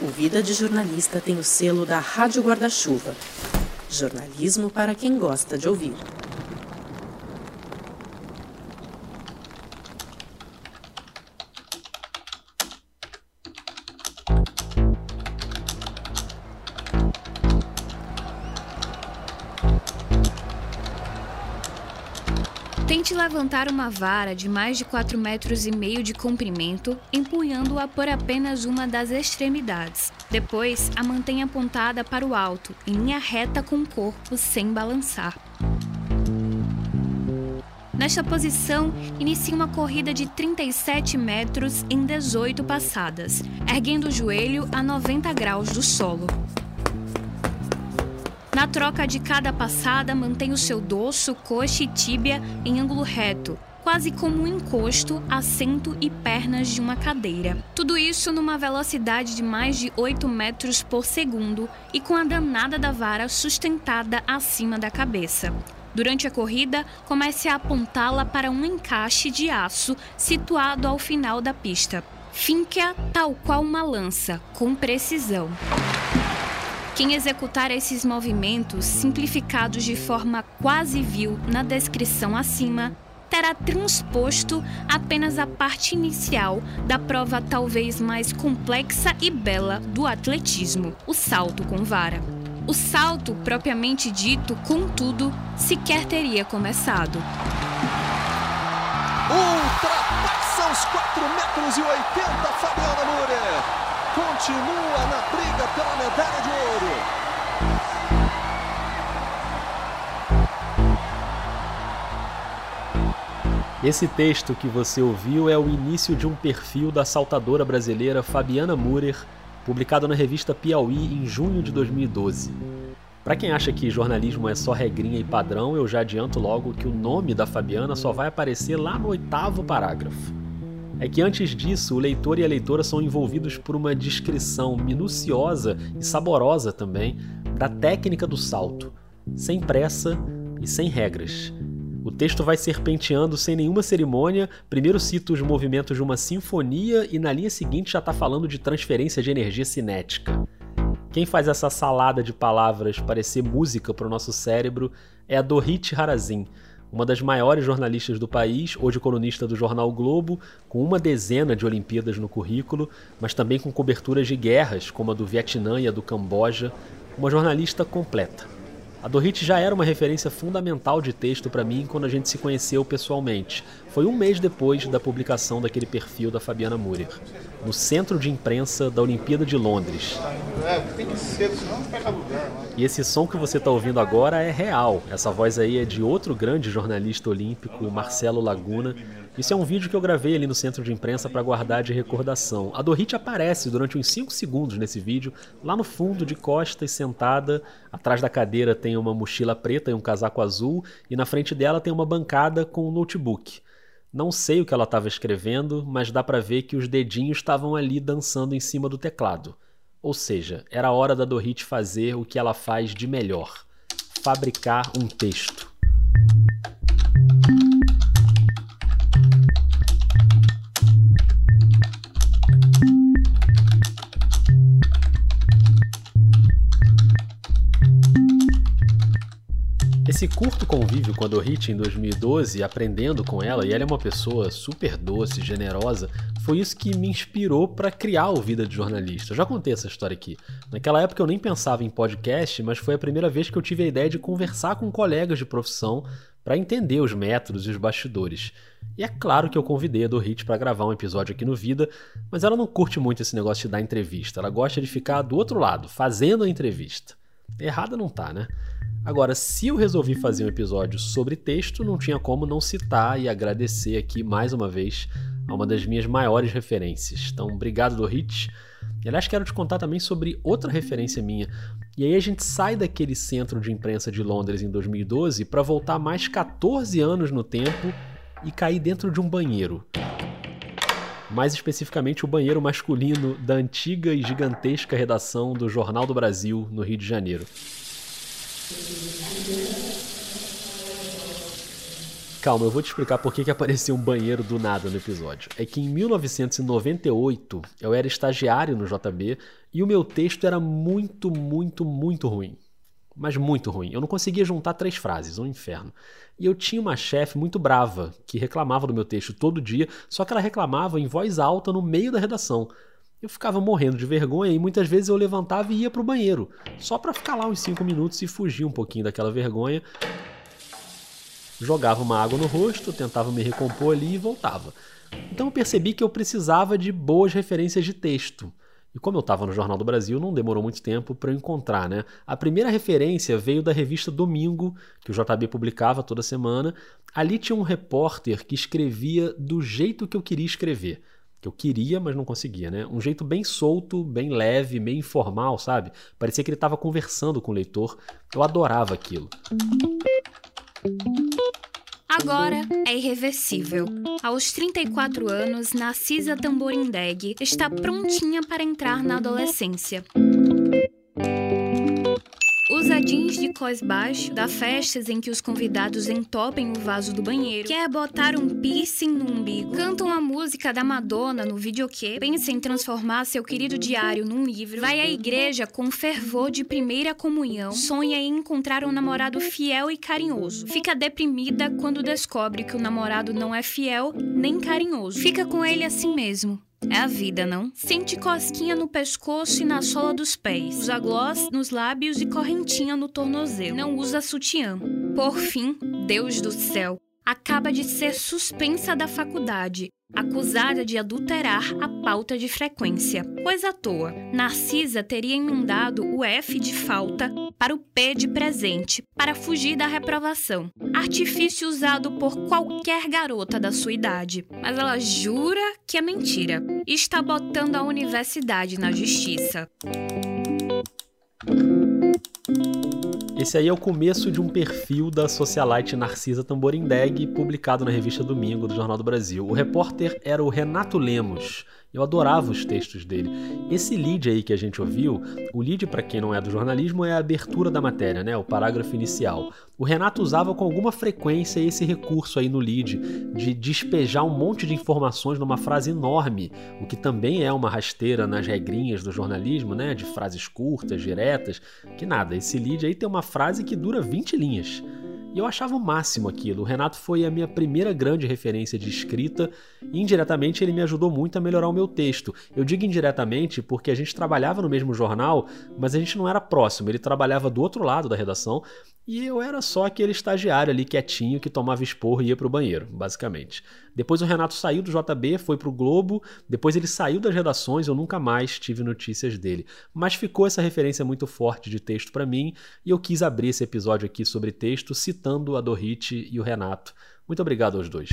O Vida de Jornalista tem o selo da Rádio Guarda-Chuva. Jornalismo para quem gosta de ouvir. Levantar uma vara de mais de 4 metros e meio de comprimento, empunhando-a por apenas uma das extremidades. Depois, a mantenha apontada para o alto, em linha reta com o corpo, sem balançar. Nesta posição, inicie uma corrida de 37 metros em 18 passadas, erguendo o joelho a 90 graus do solo. Na troca de cada passada, mantém o seu dorso, coxa e tíbia em ângulo reto, quase como um encosto, assento e pernas de uma cadeira. Tudo isso numa velocidade de mais de 8 metros por segundo e com a danada da vara sustentada acima da cabeça. Durante a corrida, comece a apontá-la para um encaixe de aço situado ao final da pista. Finque-a tal qual uma lança, com precisão. Quem executar esses movimentos, simplificados de forma quase vil na descrição acima, terá transposto apenas a parte inicial da prova talvez mais complexa e bela do atletismo, o salto com vara. O salto propriamente dito, contudo, sequer teria começado. Ultrapassa os 4 metros e 80, Fabiana Murer continua na briga pela medalha de ouro. Esse texto que você ouviu é o início de um perfil da saltadora brasileira Fabiana Murer, publicado na revista Piauí em junho de 2012. Para quem acha que jornalismo é só regrinha e padrão, eu já adianto logo que o nome da Fabiana só vai aparecer lá no oitavo parágrafo é que antes disso o leitor e a leitora são envolvidos por uma descrição minuciosa e saborosa também da técnica do salto, sem pressa e sem regras. O texto vai serpenteando sem nenhuma cerimônia, primeiro cita os movimentos de uma sinfonia e na linha seguinte já está falando de transferência de energia cinética. Quem faz essa salada de palavras parecer música para o nosso cérebro é a Dorit Harazin, uma das maiores jornalistas do país, hoje colunista do jornal Globo, com uma dezena de Olimpíadas no currículo, mas também com coberturas de guerras, como a do Vietnã e a do Camboja, uma jornalista completa. A Dorit já era uma referência fundamental de texto para mim quando a gente se conheceu pessoalmente. Foi um mês depois da publicação daquele perfil da Fabiana Murer, no centro de imprensa da Olimpíada de Londres. É, lugar. E esse som que você está ouvindo agora é real. Essa voz aí é de outro grande jornalista olímpico, Marcelo Laguna, isso é um vídeo que eu gravei ali no centro de imprensa para guardar de recordação. A Dorit aparece durante uns 5 segundos nesse vídeo, lá no fundo, de costas, sentada. Atrás da cadeira tem uma mochila preta e um casaco azul, e na frente dela tem uma bancada com um notebook. Não sei o que ela estava escrevendo, mas dá para ver que os dedinhos estavam ali dançando em cima do teclado. Ou seja, era hora da Dorit fazer o que ela faz de melhor: fabricar um texto. Esse curto convívio com a Dorit em 2012, aprendendo com ela, e ela é uma pessoa super doce, generosa, foi isso que me inspirou para criar o Vida de Jornalista. Eu já contei essa história aqui. Naquela época eu nem pensava em podcast, mas foi a primeira vez que eu tive a ideia de conversar com colegas de profissão para entender os métodos e os bastidores. E é claro que eu convidei a Dorit para gravar um episódio aqui no Vida, mas ela não curte muito esse negócio de dar entrevista. Ela gosta de ficar do outro lado, fazendo a entrevista. Errada não tá, né? Agora, se eu resolvi fazer um episódio sobre texto, não tinha como não citar e agradecer aqui mais uma vez a uma das minhas maiores referências. Então, obrigado, Dorit. E aliás, quero te contar também sobre outra referência minha. E aí a gente sai daquele centro de imprensa de Londres em 2012 para voltar mais 14 anos no tempo e cair dentro de um banheiro. Mais especificamente o banheiro masculino da antiga e gigantesca redação do Jornal do Brasil, no Rio de Janeiro. Calma, eu vou te explicar por que, que apareceu um banheiro do nada no episódio. É que em 1998 eu era estagiário no JB e o meu texto era muito, muito, muito ruim. Mas muito ruim. Eu não conseguia juntar três frases, um inferno. E eu tinha uma chefe muito brava que reclamava do meu texto todo dia, só que ela reclamava em voz alta no meio da redação. Eu ficava morrendo de vergonha e muitas vezes eu levantava e ia para o banheiro, só para ficar lá uns 5 minutos e fugir um pouquinho daquela vergonha. Jogava uma água no rosto, tentava me recompor ali e voltava. Então eu percebi que eu precisava de boas referências de texto. E como eu estava no Jornal do Brasil, não demorou muito tempo para eu encontrar, né? A primeira referência veio da revista Domingo, que o JB publicava toda semana. Ali tinha um repórter que escrevia do jeito que eu queria escrever que eu queria, mas não conseguia, né? Um jeito bem solto, bem leve, meio informal, sabe? Parecia que ele estava conversando com o leitor. Eu adorava aquilo. Agora é irreversível. Aos 34 anos, Narcisa Tamborindeg está prontinha para entrar na adolescência usa jeans de cós baixo, dá festas em que os convidados entopem o vaso do banheiro, quer botar um piercing no umbigo, canta uma música da Madonna no videokê, pensa em transformar seu querido diário num livro, vai à igreja com fervor de primeira comunhão, sonha em encontrar um namorado fiel e carinhoso, fica deprimida quando descobre que o namorado não é fiel nem carinhoso, fica com ele assim mesmo, é a vida, não? Sente cosquinha no pescoço e na sola dos pés. Usa gloss nos lábios e correntinha no tornozelo. Não usa sutiã. Por fim, Deus do céu, acaba de ser suspensa da faculdade acusada de adulterar a pauta de frequência. Coisa à toa, Narcisa teria emendado o F de falta para o P de presente, para fugir da reprovação. Artifício usado por qualquer garota da sua idade. Mas ela jura que é mentira e está botando a universidade na justiça. Esse aí é o começo de um perfil da socialite Narcisa Tamborindeg, publicado na revista Domingo do Jornal do Brasil. O repórter era o Renato Lemos. Eu adorava os textos dele. Esse lead aí que a gente ouviu, o lead para quem não é do jornalismo é a abertura da matéria, né? O parágrafo inicial. O Renato usava com alguma frequência esse recurso aí no lead de despejar um monte de informações numa frase enorme, o que também é uma rasteira nas regrinhas do jornalismo, né? De frases curtas, diretas, que nada. Esse lead aí tem uma frase que dura 20 linhas. E eu achava o máximo aquilo. O Renato foi a minha primeira grande referência de escrita e indiretamente ele me ajudou muito a melhorar o meu texto. Eu digo indiretamente porque a gente trabalhava no mesmo jornal, mas a gente não era próximo. Ele trabalhava do outro lado da redação e eu era só aquele estagiário ali quietinho que tomava esporro e ia pro banheiro, basicamente. Depois o Renato saiu do JB, foi pro Globo, depois ele saiu das redações, eu nunca mais tive notícias dele. Mas ficou essa referência muito forte de texto para mim e eu quis abrir esse episódio aqui sobre texto citando a Dorit e o Renato. Muito obrigado aos dois.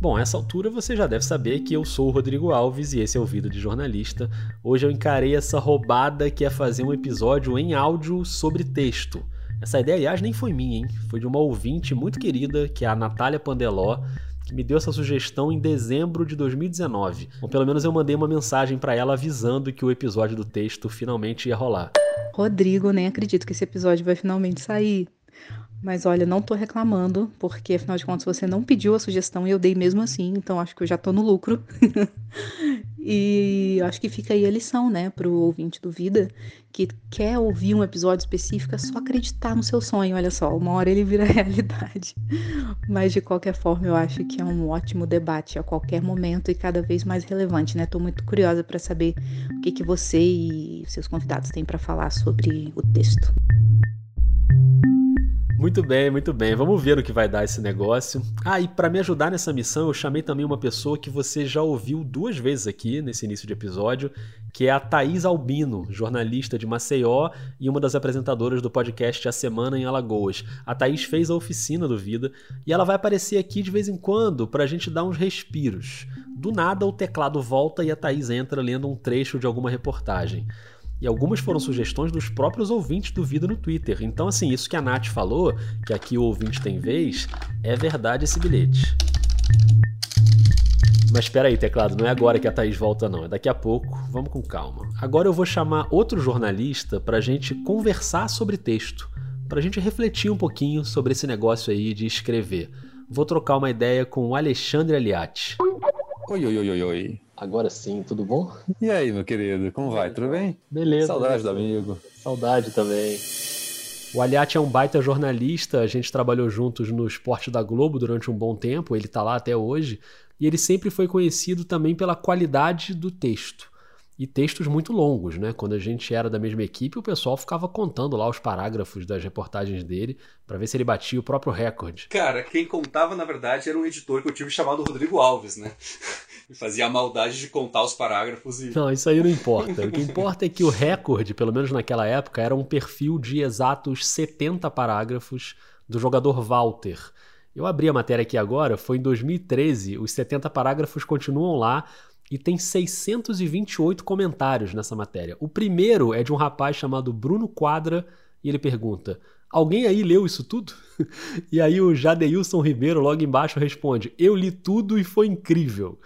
Bom, a essa altura você já deve saber que eu sou o Rodrigo Alves e esse é o Vida de Jornalista. Hoje eu encarei essa roubada que é fazer um episódio em áudio sobre texto. Essa ideia, aliás, nem foi minha, hein? Foi de uma ouvinte muito querida, que é a Natália Pandeló, que me deu essa sugestão em dezembro de 2019. Ou pelo menos eu mandei uma mensagem para ela avisando que o episódio do texto finalmente ia rolar. Rodrigo, nem acredito que esse episódio vai finalmente sair. Mas olha, não tô reclamando, porque afinal de contas você não pediu a sugestão e eu dei mesmo assim, então acho que eu já tô no lucro. e acho que fica aí a lição, né, pro ouvinte do Vida, que quer ouvir um episódio específico, é só acreditar no seu sonho, olha só, uma hora ele vira realidade. Mas de qualquer forma, eu acho que é um ótimo debate a qualquer momento e cada vez mais relevante, né? Tô muito curiosa para saber o que que você e seus convidados têm para falar sobre o texto. Muito bem, muito bem. Vamos ver o que vai dar esse negócio. Ah, e para me ajudar nessa missão, eu chamei também uma pessoa que você já ouviu duas vezes aqui nesse início de episódio, que é a Thaís Albino, jornalista de Maceió e uma das apresentadoras do podcast A Semana em Alagoas. A Thaís fez a oficina do Vida e ela vai aparecer aqui de vez em quando para a gente dar uns respiros. Do nada o teclado volta e a Thaís entra lendo um trecho de alguma reportagem. E algumas foram sugestões dos próprios ouvintes do Vida no Twitter. Então, assim, isso que a Nath falou, que aqui o ouvinte tem vez, é verdade esse bilhete. Mas espera aí, teclado, não é agora que a Thaís volta não, é daqui a pouco, vamos com calma. Agora eu vou chamar outro jornalista para a gente conversar sobre texto, para a gente refletir um pouquinho sobre esse negócio aí de escrever. Vou trocar uma ideia com o Alexandre Aliati. Oi, oi, oi, oi, oi. Agora sim, tudo bom? E aí, meu querido, como vai? Tudo bem? Beleza. Saudade do amigo. Saudade também. O Aliati é um baita jornalista, a gente trabalhou juntos no Esporte da Globo durante um bom tempo, ele está lá até hoje, e ele sempre foi conhecido também pela qualidade do texto. E textos muito longos, né? Quando a gente era da mesma equipe, o pessoal ficava contando lá os parágrafos das reportagens dele para ver se ele batia o próprio recorde. Cara, quem contava na verdade era um editor que eu tive chamado Rodrigo Alves, né? E fazia a maldade de contar os parágrafos e. Não, isso aí não importa. O que importa é que o recorde, pelo menos naquela época, era um perfil de exatos 70 parágrafos do jogador Walter. Eu abri a matéria aqui agora, foi em 2013, os 70 parágrafos continuam lá e tem 628 comentários nessa matéria. O primeiro é de um rapaz chamado Bruno Quadra e ele pergunta: Alguém aí leu isso tudo? e aí o Jadeilson Ribeiro logo embaixo responde: Eu li tudo e foi incrível.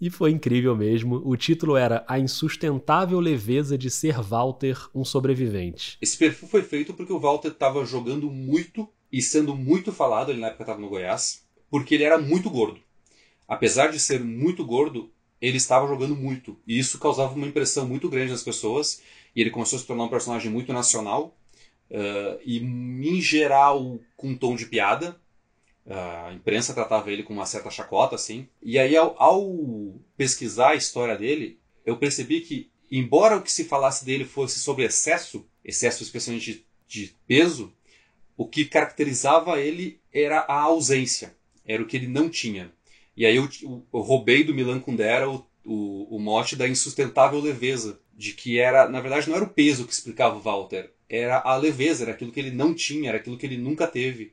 E foi incrível mesmo. O título era A Insustentável Leveza de Ser Walter, um Sobrevivente. Esse perfil foi feito porque o Walter estava jogando muito e sendo muito falado, ele na época estava no Goiás, porque ele era muito gordo. Apesar de ser muito gordo, ele estava jogando muito. E isso causava uma impressão muito grande nas pessoas. E ele começou a se tornar um personagem muito nacional. Uh, e, em geral, com um tom de piada. Uh, a imprensa tratava ele com uma certa chacota, assim. E aí, ao, ao pesquisar a história dele, eu percebi que, embora o que se falasse dele fosse sobre excesso, excesso especialmente de, de peso, o que caracterizava ele era a ausência, era o que ele não tinha. E aí eu, eu roubei do Milan Kundera o, o, o, mote da insustentável leveza, de que era, na verdade, não era o peso que explicava o Walter, era a leveza, era aquilo que ele não tinha, era aquilo que ele nunca teve.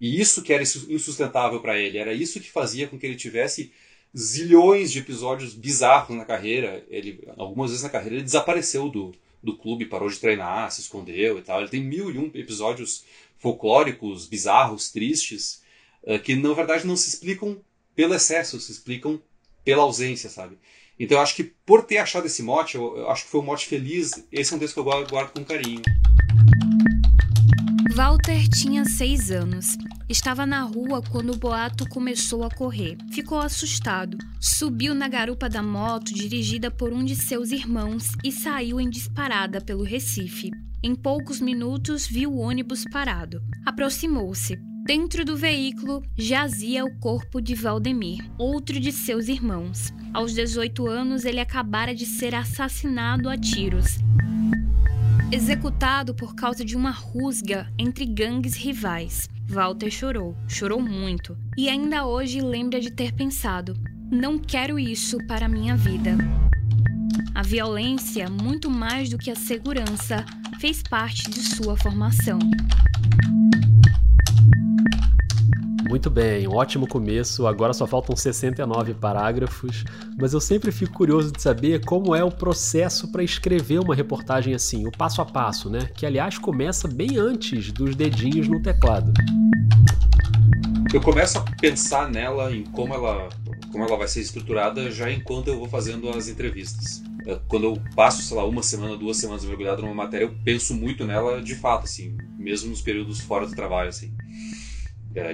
E isso que era insustentável para ele, era isso que fazia com que ele tivesse zilhões de episódios bizarros na carreira. Ele, algumas vezes na carreira ele desapareceu do, do clube, parou de treinar, se escondeu e tal. Ele tem mil e um episódios folclóricos, bizarros, tristes, uh, que na verdade não se explicam pelo excesso, se explicam pela ausência, sabe? Então eu acho que por ter achado esse mote, eu, eu acho que foi um mote feliz. Esse é um texto que eu guardo, guardo com carinho. Walter tinha seis anos. Estava na rua quando o boato começou a correr. Ficou assustado. Subiu na garupa da moto dirigida por um de seus irmãos e saiu em disparada pelo Recife. Em poucos minutos, viu o ônibus parado. Aproximou-se. Dentro do veículo jazia o corpo de Valdemir, outro de seus irmãos. Aos 18 anos, ele acabara de ser assassinado a tiros. Executado por causa de uma rusga entre gangues rivais. Walter chorou, chorou muito, e ainda hoje lembra de ter pensado: não quero isso para minha vida. A violência, muito mais do que a segurança, fez parte de sua formação. Muito bem, ótimo começo. Agora só faltam 69 parágrafos, mas eu sempre fico curioso de saber como é o processo para escrever uma reportagem assim, o passo a passo, né? Que aliás começa bem antes dos dedinhos no teclado. Eu começo a pensar nela em como ela, como ela vai ser estruturada já enquanto eu vou fazendo as entrevistas. É, quando eu passo, sei lá, uma semana, duas semanas mergulhado numa matéria, eu penso muito nela de fato, assim, mesmo nos períodos fora do trabalho, assim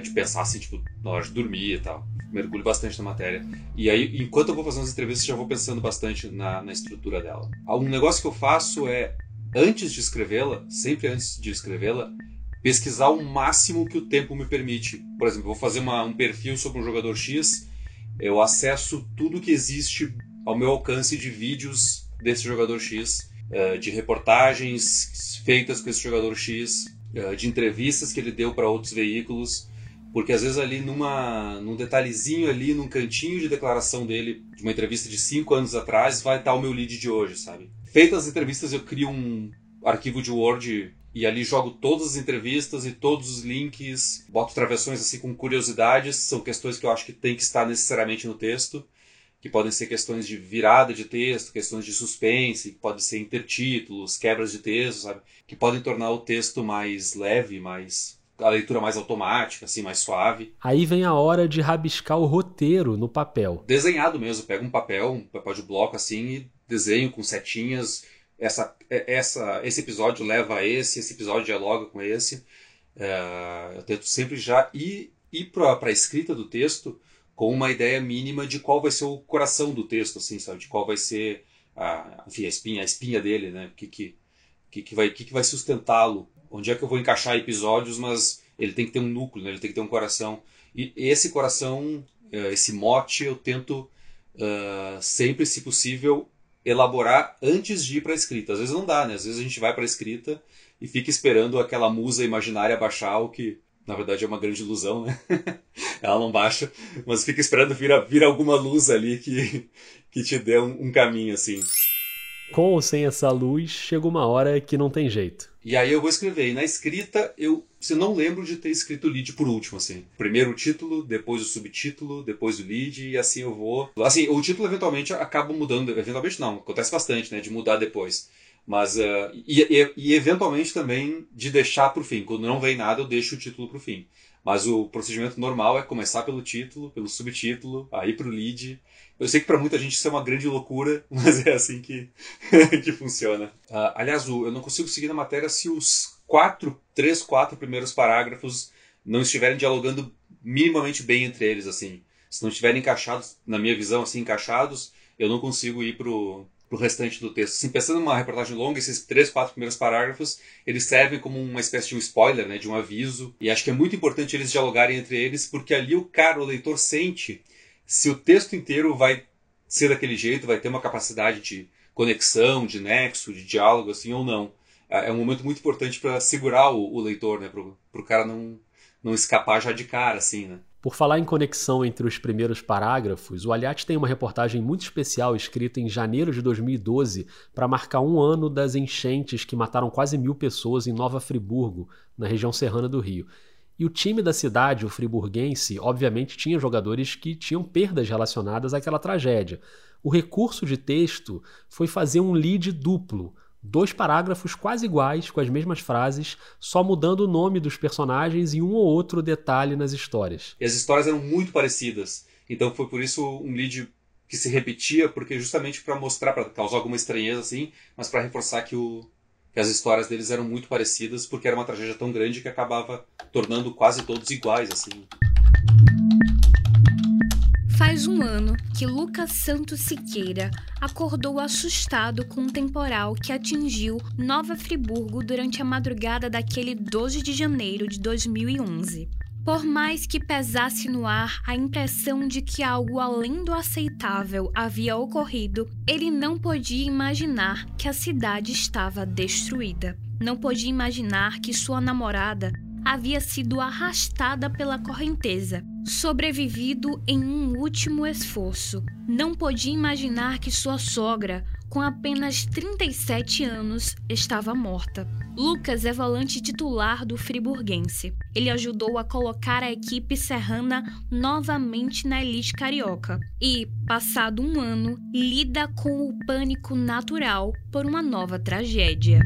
de pensar assim, tipo, na hora de dormir e tal. Mergulho bastante na matéria. E aí, enquanto eu vou fazendo as entrevistas, já vou pensando bastante na, na estrutura dela. Um negócio que eu faço é, antes de escrevê-la, sempre antes de escrevê-la, pesquisar o máximo que o tempo me permite. Por exemplo, vou fazer uma, um perfil sobre um jogador X, eu acesso tudo que existe ao meu alcance de vídeos desse jogador X, é, de reportagens feitas com esse jogador X, é, de entrevistas que ele deu para outros veículos, porque às vezes ali numa, num detalhezinho ali, num cantinho de declaração dele, de uma entrevista de cinco anos atrás, vai estar o meu lead de hoje, sabe? Feitas as entrevistas, eu crio um arquivo de Word e ali jogo todas as entrevistas e todos os links, boto travessões assim com curiosidades, são questões que eu acho que tem que estar necessariamente no texto, que podem ser questões de virada de texto, questões de suspense, que podem ser intertítulos, quebras de texto, sabe? Que podem tornar o texto mais leve, mais a leitura mais automática, assim, mais suave. Aí vem a hora de rabiscar o roteiro no papel. Desenhado mesmo, pega um papel, um papel de bloco assim e desenho com setinhas. Essa, é, essa, esse episódio leva a esse, esse episódio dialoga com esse. É, eu tento sempre já ir, ir para a escrita do texto com uma ideia mínima de qual vai ser o coração do texto, assim, sabe? De qual vai ser a, enfim, a espinha, a espinha dele, né? O que, que, que, que vai, que, que vai sustentá-lo? Onde é que eu vou encaixar episódios, mas ele tem que ter um núcleo, né? ele tem que ter um coração. E esse coração, eh, esse mote, eu tento uh, sempre, se possível, elaborar antes de ir para a escrita. Às vezes não dá, né? Às vezes a gente vai para a escrita e fica esperando aquela musa imaginária baixar, o que na verdade é uma grande ilusão, né? Ela não baixa, mas fica esperando vir, vir alguma luz ali que, que te dê um, um caminho assim. Com ou sem essa luz, chega uma hora que não tem jeito. E aí eu vou escrever. E na escrita, eu se não lembro de ter escrito o lead por último, assim. Primeiro o título, depois o subtítulo, depois o lead, e assim eu vou. Assim, o título eventualmente acaba mudando. Eventualmente não, acontece bastante, né? De mudar depois. Mas. Uh, e, e, e, eventualmente também de deixar pro fim. Quando não vem nada, eu deixo o título pro fim. Mas o procedimento normal é começar pelo título, pelo subtítulo, aí pro lead. Eu sei que para muita gente isso é uma grande loucura, mas é assim que, que funciona. Uh, aliás, eu não consigo seguir na matéria se os quatro, três, quatro primeiros parágrafos não estiverem dialogando minimamente bem entre eles, assim. Se não estiverem encaixados, na minha visão, assim, encaixados, eu não consigo ir pro, pro restante do texto. Assim, pensando numa reportagem longa, esses três, quatro primeiros parágrafos, eles servem como uma espécie de um spoiler, né, de um aviso. E acho que é muito importante eles dialogarem entre eles, porque ali o cara, o leitor, sente se o texto inteiro vai ser daquele jeito, vai ter uma capacidade de conexão, de nexo, de diálogo, assim, ou não. É, é um momento muito importante para segurar o, o, leitor, né, pro, pro cara não, não escapar já de cara, assim, né. Por falar em conexão entre os primeiros parágrafos, o Aliat tem uma reportagem muito especial escrita em janeiro de 2012 para marcar um ano das enchentes que mataram quase mil pessoas em Nova Friburgo, na região serrana do Rio. E o time da cidade, o friburguense, obviamente tinha jogadores que tinham perdas relacionadas àquela tragédia. O recurso de texto foi fazer um lead duplo, dois parágrafos quase iguais, com as mesmas frases, só mudando o nome dos personagens e um ou outro detalhe nas histórias. E as histórias eram muito parecidas. Então foi por isso um lead que se repetia, porque justamente para mostrar, para causar alguma estranheza assim, mas para reforçar que, o, que as histórias deles eram muito parecidas, porque era uma tragédia tão grande que acabava tornando quase todos iguais assim. Faz um ano que Lucas Santos Siqueira acordou assustado com um temporal que atingiu Nova Friburgo durante a madrugada daquele 12 de janeiro de 2011. Por mais que pesasse no ar a impressão de que algo além do aceitável havia ocorrido, ele não podia imaginar que a cidade estava destruída. Não podia imaginar que sua namorada havia sido arrastada pela correnteza, sobrevivido em um último esforço. Não podia imaginar que sua sogra, com apenas 37 anos, estava morta. Lucas é volante titular do Friburguense. Ele ajudou a colocar a equipe serrana novamente na elite carioca e, passado um ano, lida com o pânico natural por uma nova tragédia.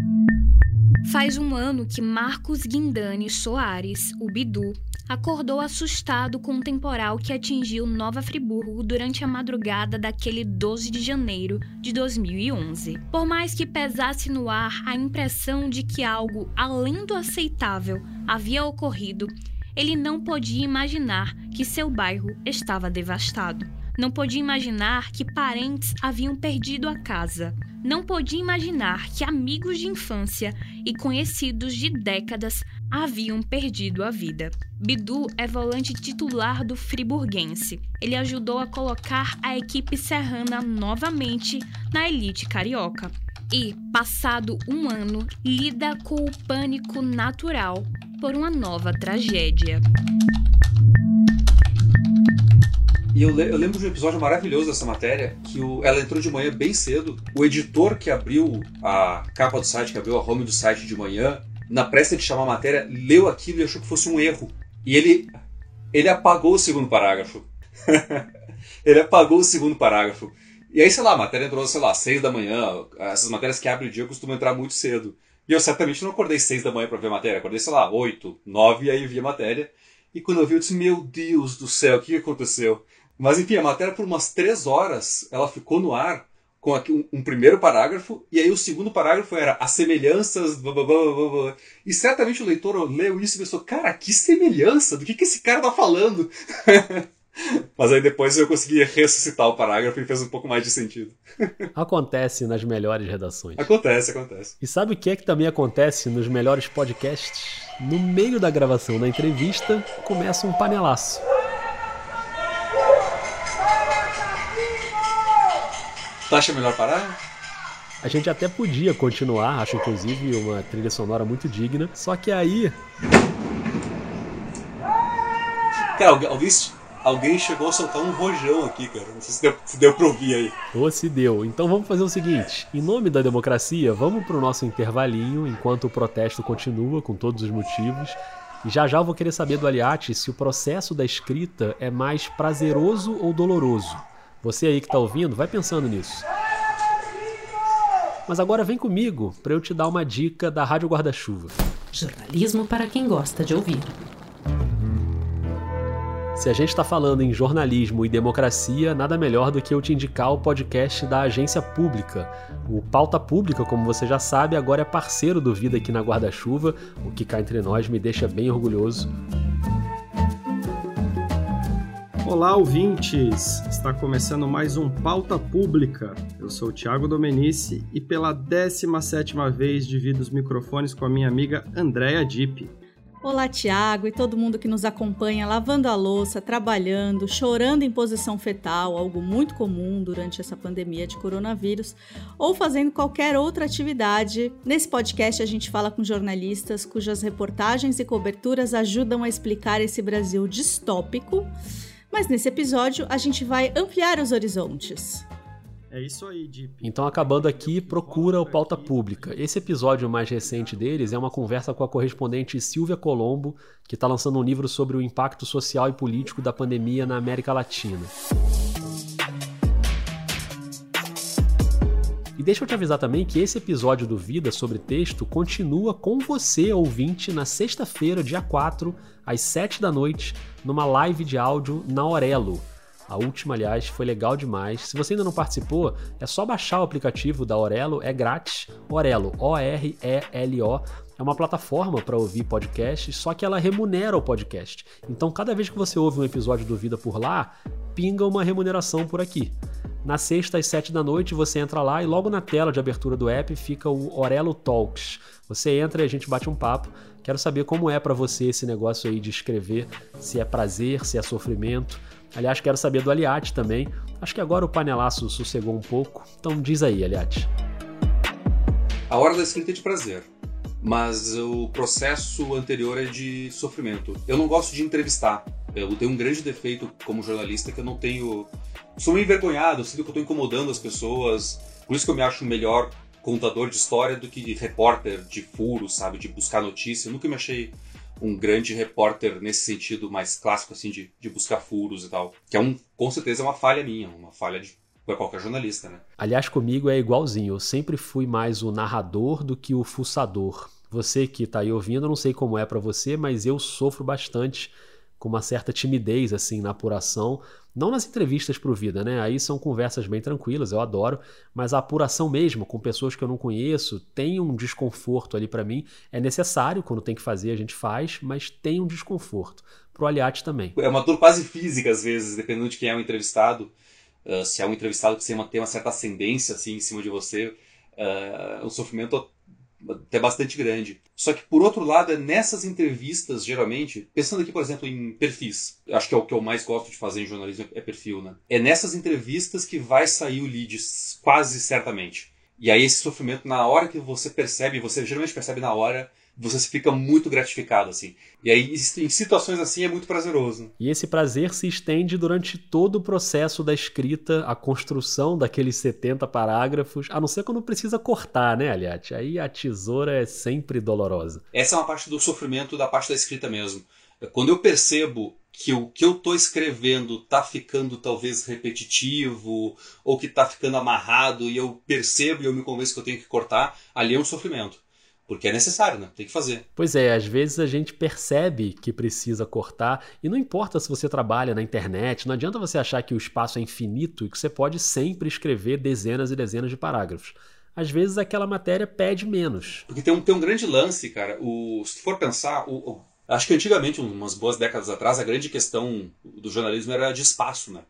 Faz um ano que Marcos Guindani Soares, o Bidu, acordou assustado com um temporal que atingiu Nova Friburgo durante a madrugada daquele 12 de janeiro de 2011. Por mais que pesasse no ar a impressão de que algo além do aceitável havia ocorrido, ele não podia imaginar que seu bairro estava devastado. Não podia imaginar que parentes haviam perdido a casa. Não podia imaginar que amigos de infância e conhecidos de décadas haviam perdido a vida. Bidu é volante titular do Friburguense. Ele ajudou a colocar a equipe serrana novamente na elite carioca. E, passado um ano, lida com o pânico natural por uma nova tragédia. E eu, eu, lembro de um episódio maravilhoso dessa matéria, que o, ela entrou de manhã bem cedo. O editor que abriu a capa do site, que abriu a home do site de manhã, na pressa de chamar a matéria, leu aquilo e achou que fosse um erro. E ele, ele apagou o segundo parágrafo. ele apagou o segundo parágrafo. E aí, sei lá, a matéria entrou, sei lá, seis da manhã. Essas matérias que abrem o dia costumam entrar muito cedo. E eu certamente não acordei seis da manhã para ver a matéria, acordei, sei lá, oito, nove, e aí vi a matéria. E quando eu vi, eu disse, meu Deus do céu, o que aconteceu? Mas enfim, a matéria por umas três horas, ela ficou no ar com um, primeiro parágrafo, e aí o segundo parágrafo era as semelhanças. Blá, blá, blá, e certamente o leitor leu isso e pensou: cara, que semelhança? Do que, que esse cara tá falando? Mas aí depois eu consegui ressuscitar o parágrafo e fez um pouco mais de sentido. Acontece nas melhores redações. Acontece, acontece. E sabe o que é que também acontece nos melhores podcasts? No meio da gravação da entrevista, começa um panelaço. Tu acha melhor parar? A gente até podia continuar, acho inclusive uma trilha sonora muito digna, só que aí. Cara, alguém, alguém chegou a soltar um rojão aqui, cara. Não sei se deu, se deu pra ouvir aí. Ou se deu. Então vamos fazer o seguinte: em nome da democracia, vamos pro nosso intervalinho enquanto o protesto continua, com todos os motivos. E já já eu vou querer saber do Aliati se o processo da escrita é mais prazeroso ou doloroso. Você aí que está ouvindo, vai pensando nisso. Mas agora vem comigo para eu te dar uma dica da Rádio Guarda-Chuva. Jornalismo para quem gosta de ouvir. Se a gente está falando em jornalismo e democracia, nada melhor do que eu te indicar o podcast da Agência Pública. O Pauta Pública, como você já sabe, agora é parceiro do Vida aqui na Guarda-Chuva, o que cá entre nós me deixa bem orgulhoso. Olá, ouvintes! Está começando mais um Pauta Pública. Eu sou o Thiago Domenici e pela 17ª vez divido os microfones com a minha amiga Andréa Dipp. Olá, Tiago e todo mundo que nos acompanha lavando a louça, trabalhando, chorando em posição fetal, algo muito comum durante essa pandemia de coronavírus, ou fazendo qualquer outra atividade. Nesse podcast, a gente fala com jornalistas cujas reportagens e coberturas ajudam a explicar esse Brasil distópico. Mas nesse episódio, a gente vai ampliar os horizontes. É isso aí, Deep. Então, acabando aqui, procura o Pauta Pública. Esse episódio mais recente deles é uma conversa com a correspondente Silvia Colombo, que está lançando um livro sobre o impacto social e político da pandemia na América Latina. E deixa eu te avisar também que esse episódio do Vida sobre Texto continua com você, ouvinte, na sexta-feira, dia 4, às 7 da noite, numa live de áudio na Orelo. A última, aliás, foi legal demais. Se você ainda não participou, é só baixar o aplicativo da Orelo, é grátis. Orelo, O-R-E-L-O. É uma plataforma para ouvir podcasts, só que ela remunera o podcast. Então, cada vez que você ouve um episódio do Vida por lá, pinga uma remuneração por aqui. Na sexta, às sete da noite, você entra lá e logo na tela de abertura do app fica o Orelo Talks. Você entra e a gente bate um papo. Quero saber como é para você esse negócio aí de escrever, se é prazer, se é sofrimento. Aliás, quero saber do Aliate também. Acho que agora o panelaço sossegou um pouco. Então diz aí, Aliate. A hora da escrita é de prazer, mas o processo anterior é de sofrimento. Eu não gosto de entrevistar. Eu tenho um grande defeito como jornalista que eu não tenho. Sou meio envergonhado, sinto que eu estou incomodando as pessoas. Por isso que eu me acho melhor contador de história do que repórter de furos, sabe? De buscar notícia. Eu nunca me achei um grande repórter nesse sentido mais clássico, assim, de, de buscar furos e tal. Que é um, com certeza, é uma falha minha, uma falha de qualquer jornalista, né? Aliás, comigo é igualzinho. Eu sempre fui mais o narrador do que o fuçador. Você que está aí ouvindo, não sei como é para você, mas eu sofro bastante com uma certa timidez assim na apuração, não nas entrevistas para o Vida, né? Aí são conversas bem tranquilas, eu adoro, mas a apuração mesmo com pessoas que eu não conheço tem um desconforto ali para mim. É necessário quando tem que fazer a gente faz, mas tem um desconforto. Pro Aliate também. É uma dor quase física às vezes, dependendo de quem é o entrevistado. Uh, se é um entrevistado que tem uma, tem uma certa ascendência assim em cima de você, uh, o sofrimento até bastante grande. Só que, por outro lado, é nessas entrevistas, geralmente, pensando aqui, por exemplo, em perfis, acho que é o que eu mais gosto de fazer em jornalismo, é perfil, né? É nessas entrevistas que vai sair o lead, quase certamente. E aí esse sofrimento, na hora que você percebe, você geralmente percebe na hora, você fica muito gratificado, assim. E aí, em situações assim, é muito prazeroso. E esse prazer se estende durante todo o processo da escrita, a construção daqueles 70 parágrafos, a não ser quando precisa cortar, né, Aliate? Aí a tesoura é sempre dolorosa. Essa é uma parte do sofrimento da parte da escrita mesmo. Quando eu percebo que o que eu estou escrevendo está ficando talvez repetitivo ou que está ficando amarrado e eu percebo e eu me convenço que eu tenho que cortar, ali é um sofrimento Porque é necessário, né? Tem que fazer. Pois é, às vezes a gente percebe que precisa cortar, e não importa se você trabalha na internet, não adianta você achar que o espaço é infinito e que você pode sempre escrever dezenas e dezenas de parágrafos. Às vezes aquela matéria pede menos. Porque tem um, tem um grande lance, cara. O, se for pensar, o, o, acho que antigamente, umas boas décadas atrás, a grande questão do jornalismo era de espaço, né?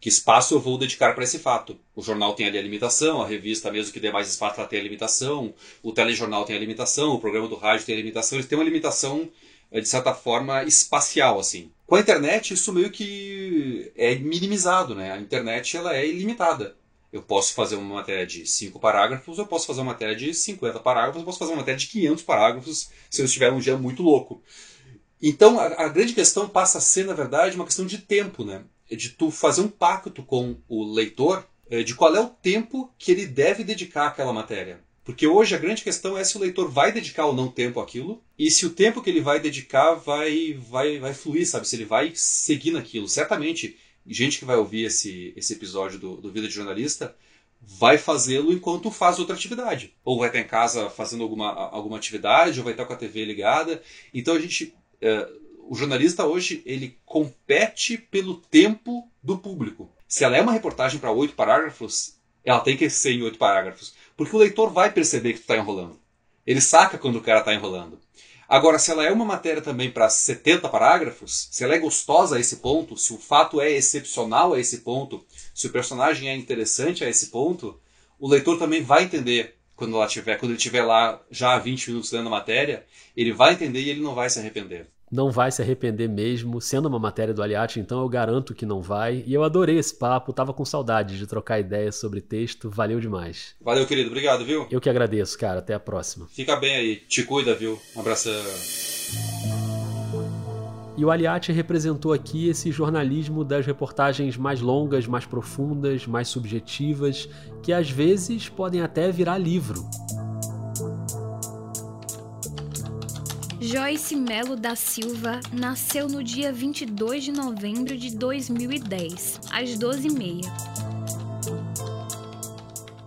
que espaço eu vou dedicar para esse fato. O jornal tem ali a limitação, a revista, mesmo que dê mais espaço, ela tem a limitação, o telejornal tem a limitação, o programa do rádio tem a limitação, eles têm uma limitação, eh, de certa forma, espacial, assim. Com a internet, isso meio que é minimizado, né? A internet, ela é ilimitada. Eu posso fazer uma matéria de 5 parágrafos, eu posso fazer uma matéria de 50 parágrafos, eu posso fazer uma matéria de 500 parágrafos, se eu estiver um dia muito louco. Então, a, a grande questão passa a ser, na verdade, uma questão de tempo, né? de tu fazer um pacto com o leitor eh, de qual é o tempo que ele deve dedicar àquela matéria. Porque hoje a grande questão é se o leitor vai dedicar ou não tempo àquilo e se o tempo que ele vai dedicar vai, vai, vai fluir, sabe? Se ele vai seguir naquilo. Certamente, gente que vai ouvir esse, esse episódio do, do Vida de Jornalista vai fazê-lo enquanto faz outra atividade. Ou vai estar em casa fazendo alguma, alguma atividade, ou vai estar com a TV ligada. Então a gente. Eh, o jornalista hoje ele compete pelo tempo do público. Se ela é uma reportagem para oito parágrafos, ela tem que ser em oito parágrafos, porque o leitor vai perceber que tu está enrolando. Ele saca quando o cara está enrolando. Agora, se ela é uma matéria também para 70 parágrafos, se ela é gostosa a esse ponto, se o fato é excepcional a esse ponto, se o personagem é interessante a esse ponto, o leitor também vai entender quando ela tiver, quando ele estiver lá já há 20 minutos lendo a matéria, ele vai entender e ele não vai se arrepender não vai se arrepender mesmo. Sendo uma matéria do Aliati, então eu garanto que não vai. E eu adorei esse papo, tava com saudade de trocar ideias sobre texto, valeu demais. Valeu, querido, obrigado, viu? Eu que agradeço, cara. Até a próxima. Fica bem aí, te cuida, viu? Um abração. E o Aliati representou aqui esse jornalismo das reportagens mais longas, mais profundas, mais subjetivas, que às vezes podem até virar livro. Joyce Melo da Silva nasceu no dia 22 de novembro de 2010, às 12h30.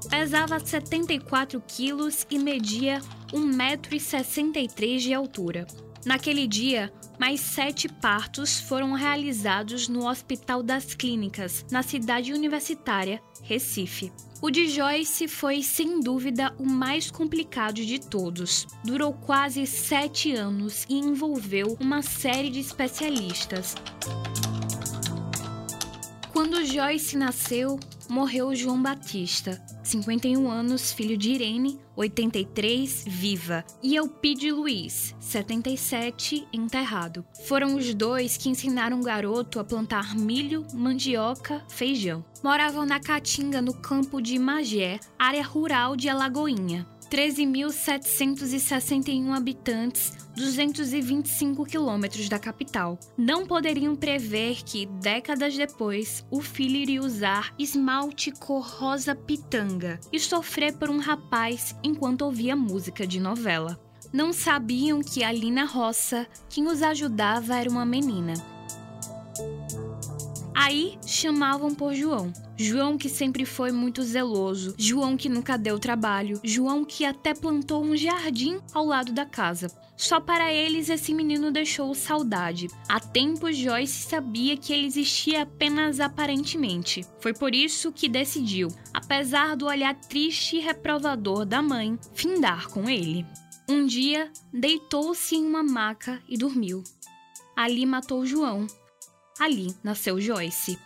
Pesava 74 quilos e media 1,63m de altura. Naquele dia, mais sete partos foram realizados no Hospital das Clínicas, na cidade universitária, Recife. O de Joyce foi, sem dúvida, o mais complicado de todos. Durou quase sete anos e envolveu uma série de especialistas. Quando Joyce nasceu, morreu João Batista, 51 anos, filho de Irene, 83, viva, e Elpide Luiz, 77, enterrado. Foram os dois que ensinaram o garoto a plantar milho, mandioca, feijão. Moravam na Caatinga, no campo de Magé, área rural de Alagoinha. 13.761 habitantes, 225 quilômetros da capital. Não poderiam prever que, décadas depois, o filho iria usar esmalte cor rosa pitanga e sofrer por um rapaz enquanto ouvia música de novela. Não sabiam que ali na roça, quem os ajudava era uma menina. Aí chamavam por João. João que sempre foi muito zeloso, João que nunca deu trabalho, João que até plantou um jardim ao lado da casa. Só para eles esse menino deixou saudade. Há tempos Joyce sabia que ele existia apenas aparentemente. Foi por isso que decidiu, apesar do olhar triste e reprovador da mãe, findar com ele. Um dia, deitou-se em uma maca e dormiu. Ali matou João, Ali nasceu Joyce.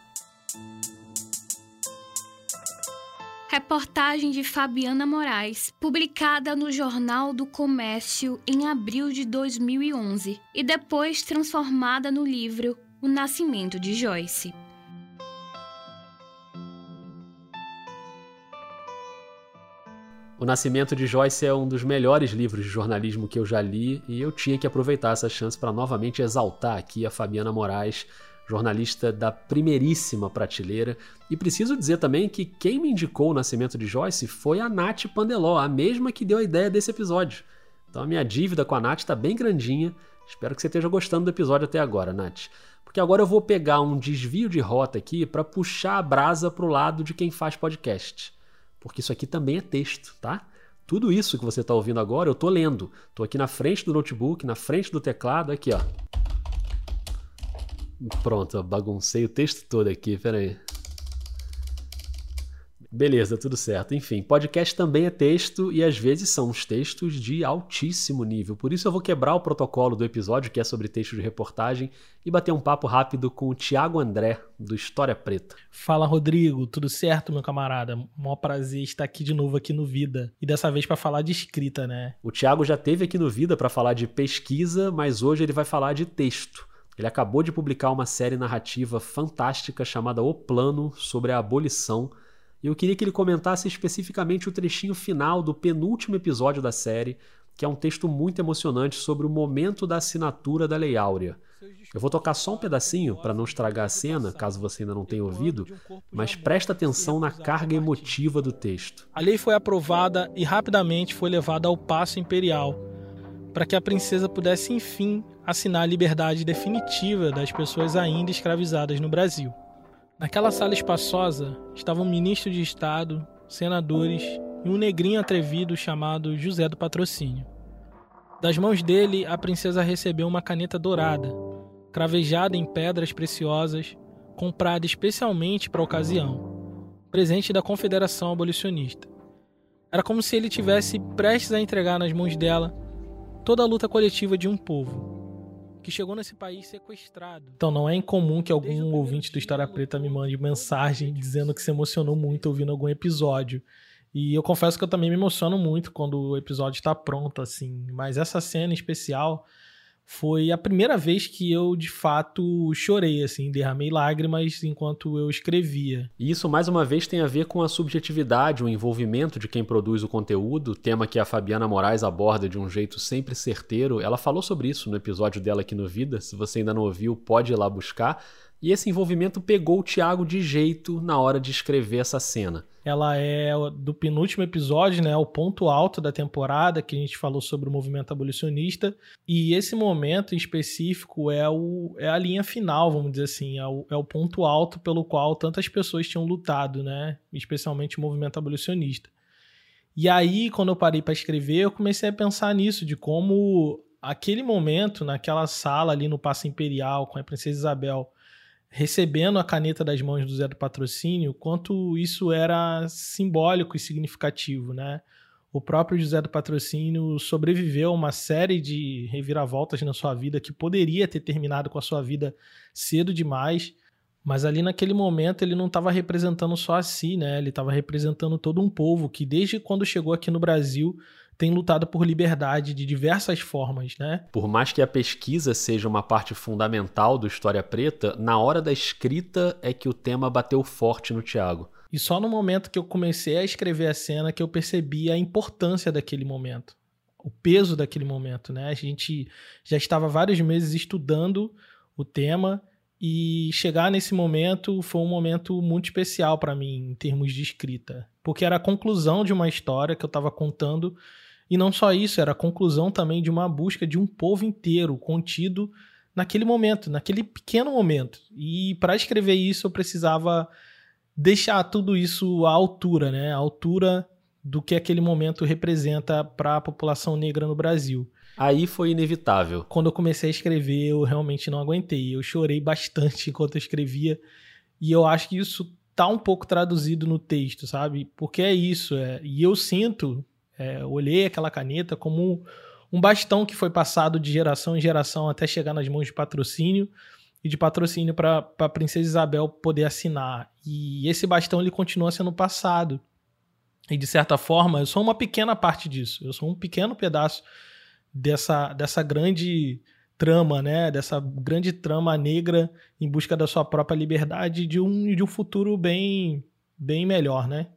Reportagem de Fabiana Moraes, publicada no Jornal do Comércio em abril de 2011 e depois transformada no livro O Nascimento de Joyce. O Nascimento de Joyce é um dos melhores livros de jornalismo que eu já li e eu tinha que aproveitar essa chance para novamente exaltar aqui a Fabiana Moraes, jornalista da primeiríssima prateleira. E preciso dizer também que quem me indicou o nascimento de Joyce foi a Nath Pandeló, a mesma que deu a ideia desse episódio. Então a minha dívida com a Nath está bem grandinha. Espero que você esteja gostando do episódio até agora, Nath. Porque agora eu vou pegar um desvio de rota aqui para puxar a brasa para o lado de quem faz podcast. Porque isso aqui também é texto, tá? Tudo isso que você está ouvindo agora, eu estou lendo. Estou aqui na frente do notebook, na frente do teclado, aqui, ó. Pronto, baguncei o texto todo aqui, peraí. Beleza, tudo certo. Enfim, podcast também é texto e às vezes são uns textos de altíssimo nível. Por isso eu vou quebrar o protocolo do episódio, que é sobre texto de reportagem, e bater um papo rápido com o Tiago André, do História Preta. Fala, Rodrigo. Tudo certo, meu camarada? Mó prazer estar aqui de novo aqui no Vida. E dessa vez para falar de escrita, né? O Tiago já teve aqui no Vida para falar de pesquisa, mas hoje ele vai falar de texto. Ele acabou de publicar uma série narrativa fantástica chamada O Plano sobre a abolição e eu queria que ele comentasse especificamente o trechinho final do penúltimo episódio da série, que é um texto muito emocionante sobre o momento da assinatura da Lei Áurea. Eu vou tocar só um pedacinho para não estragar a cena, caso você ainda não tenha ouvido, mas presta atenção na carga emotiva do texto. A lei foi aprovada e rapidamente foi levada ao Paço Imperial, para que a princesa pudesse enfim assinar a liberdade definitiva das pessoas ainda escravizadas no Brasil. Naquela sala espaçosa estavam um ministro de Estado, senadores e um negrinho atrevido chamado José do Patrocínio. Das mãos dele, a princesa recebeu uma caneta dourada, cravejada em pedras preciosas, comprada especialmente para a ocasião, presente da Confederação Abolicionista. Era como se ele tivesse prestes a entregar nas mãos dela toda a luta coletiva de um povo que chegou nesse país sequestrado. Então não é incomum que algum ouvinte do História Preta me mande mensagem dizendo que se emocionou muito ouvindo algum episódio. E eu confesso que eu também me emociono muito quando o episódio está pronto, assim. Mas essa cena especial foi a primeira vez que eu de fato chorei, assim, derramei lágrimas enquanto eu escrevia. E isso mais uma vez tem a ver com a subjetividade, o envolvimento de quem produz o conteúdo, tema que a Fabiana Moraes aborda de um jeito sempre certeiro. Ela falou sobre isso no episódio dela aqui no Vida. Se você ainda não ouviu, pode ir lá buscar. E esse envolvimento pegou o Thiago de jeito na hora de escrever essa cena. Ela é do penúltimo episódio, né, o ponto alto da temporada que a gente falou sobre o movimento abolicionista. E esse momento em específico é, o, é a linha final, vamos dizer assim, é o, é o ponto alto pelo qual tantas pessoas tinham lutado, né, especialmente o movimento abolicionista. E aí, quando eu parei para escrever, eu comecei a pensar nisso, de como aquele momento, naquela sala ali no Paço Imperial, com a Princesa Isabel recebendo a caneta das mãos do Zé do Patrocínio, quanto isso era simbólico e significativo, né? O próprio José do Patrocínio sobreviveu a uma série de reviravoltas na sua vida que poderia ter terminado com a sua vida cedo demais, mas ali naquele momento ele não estava representando só a si, né? Ele estava representando todo um povo que desde quando chegou aqui no Brasil tem lutado por liberdade de diversas formas, né? Por mais que a pesquisa seja uma parte fundamental do História Preta, na hora da escrita é que o tema bateu forte no Tiago. E só no momento que eu comecei a escrever a cena que eu percebi a importância daquele momento, o peso daquele momento, né? A gente já estava vários meses estudando o tema e chegar nesse momento foi um momento muito especial para mim em termos de escrita, porque era a conclusão de uma história que eu estava contando e não só isso, era a conclusão também de uma busca de um povo inteiro contido naquele momento, naquele pequeno momento. E para escrever isso eu precisava deixar tudo isso à altura, né? À altura do que aquele momento representa para a população negra no Brasil. Aí foi inevitável. Quando eu comecei a escrever, eu realmente não aguentei. Eu chorei bastante enquanto eu escrevia. E eu acho que isso tá um pouco traduzido no texto, sabe? Porque é isso. É... E eu sinto, é, olhei aquela caneta como um bastão que foi passado de geração em geração até chegar nas mãos de patrocínio e de patrocínio para a princesa Isabel poder assinar. E esse bastão ele continua sendo passado. E de certa forma, eu sou uma pequena parte disso. Eu sou um pequeno pedaço dessa, dessa grande trama, né? Dessa grande trama negra em busca da sua própria liberdade e de um, de um futuro bem, bem melhor, né?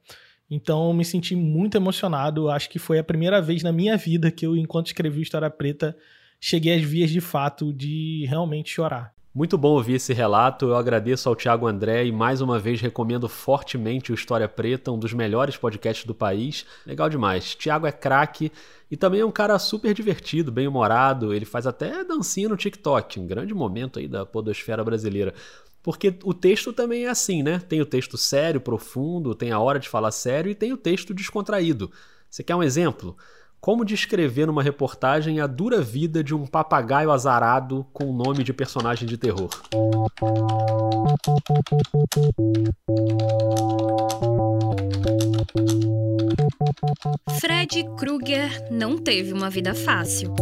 Então me senti muito emocionado. Acho que foi a primeira vez na minha vida que eu, enquanto escrevi História Preta, cheguei às vias de fato de realmente chorar. Muito bom ouvir esse relato. Eu agradeço ao Tiago André e mais uma vez recomendo fortemente o História Preta, um dos melhores podcasts do país. Legal demais. Tiago é craque e também é um cara super divertido, bem humorado. Ele faz até dancinha no TikTok, um grande momento aí da podosfera brasileira. Porque o texto também é assim, né? Tem o texto sério, profundo, tem a hora de falar sério e tem o texto descontraído. Você quer um exemplo? Como descrever numa reportagem a dura vida de um papagaio azarado com o nome de personagem de terror? Fred Krueger não teve uma vida fácil.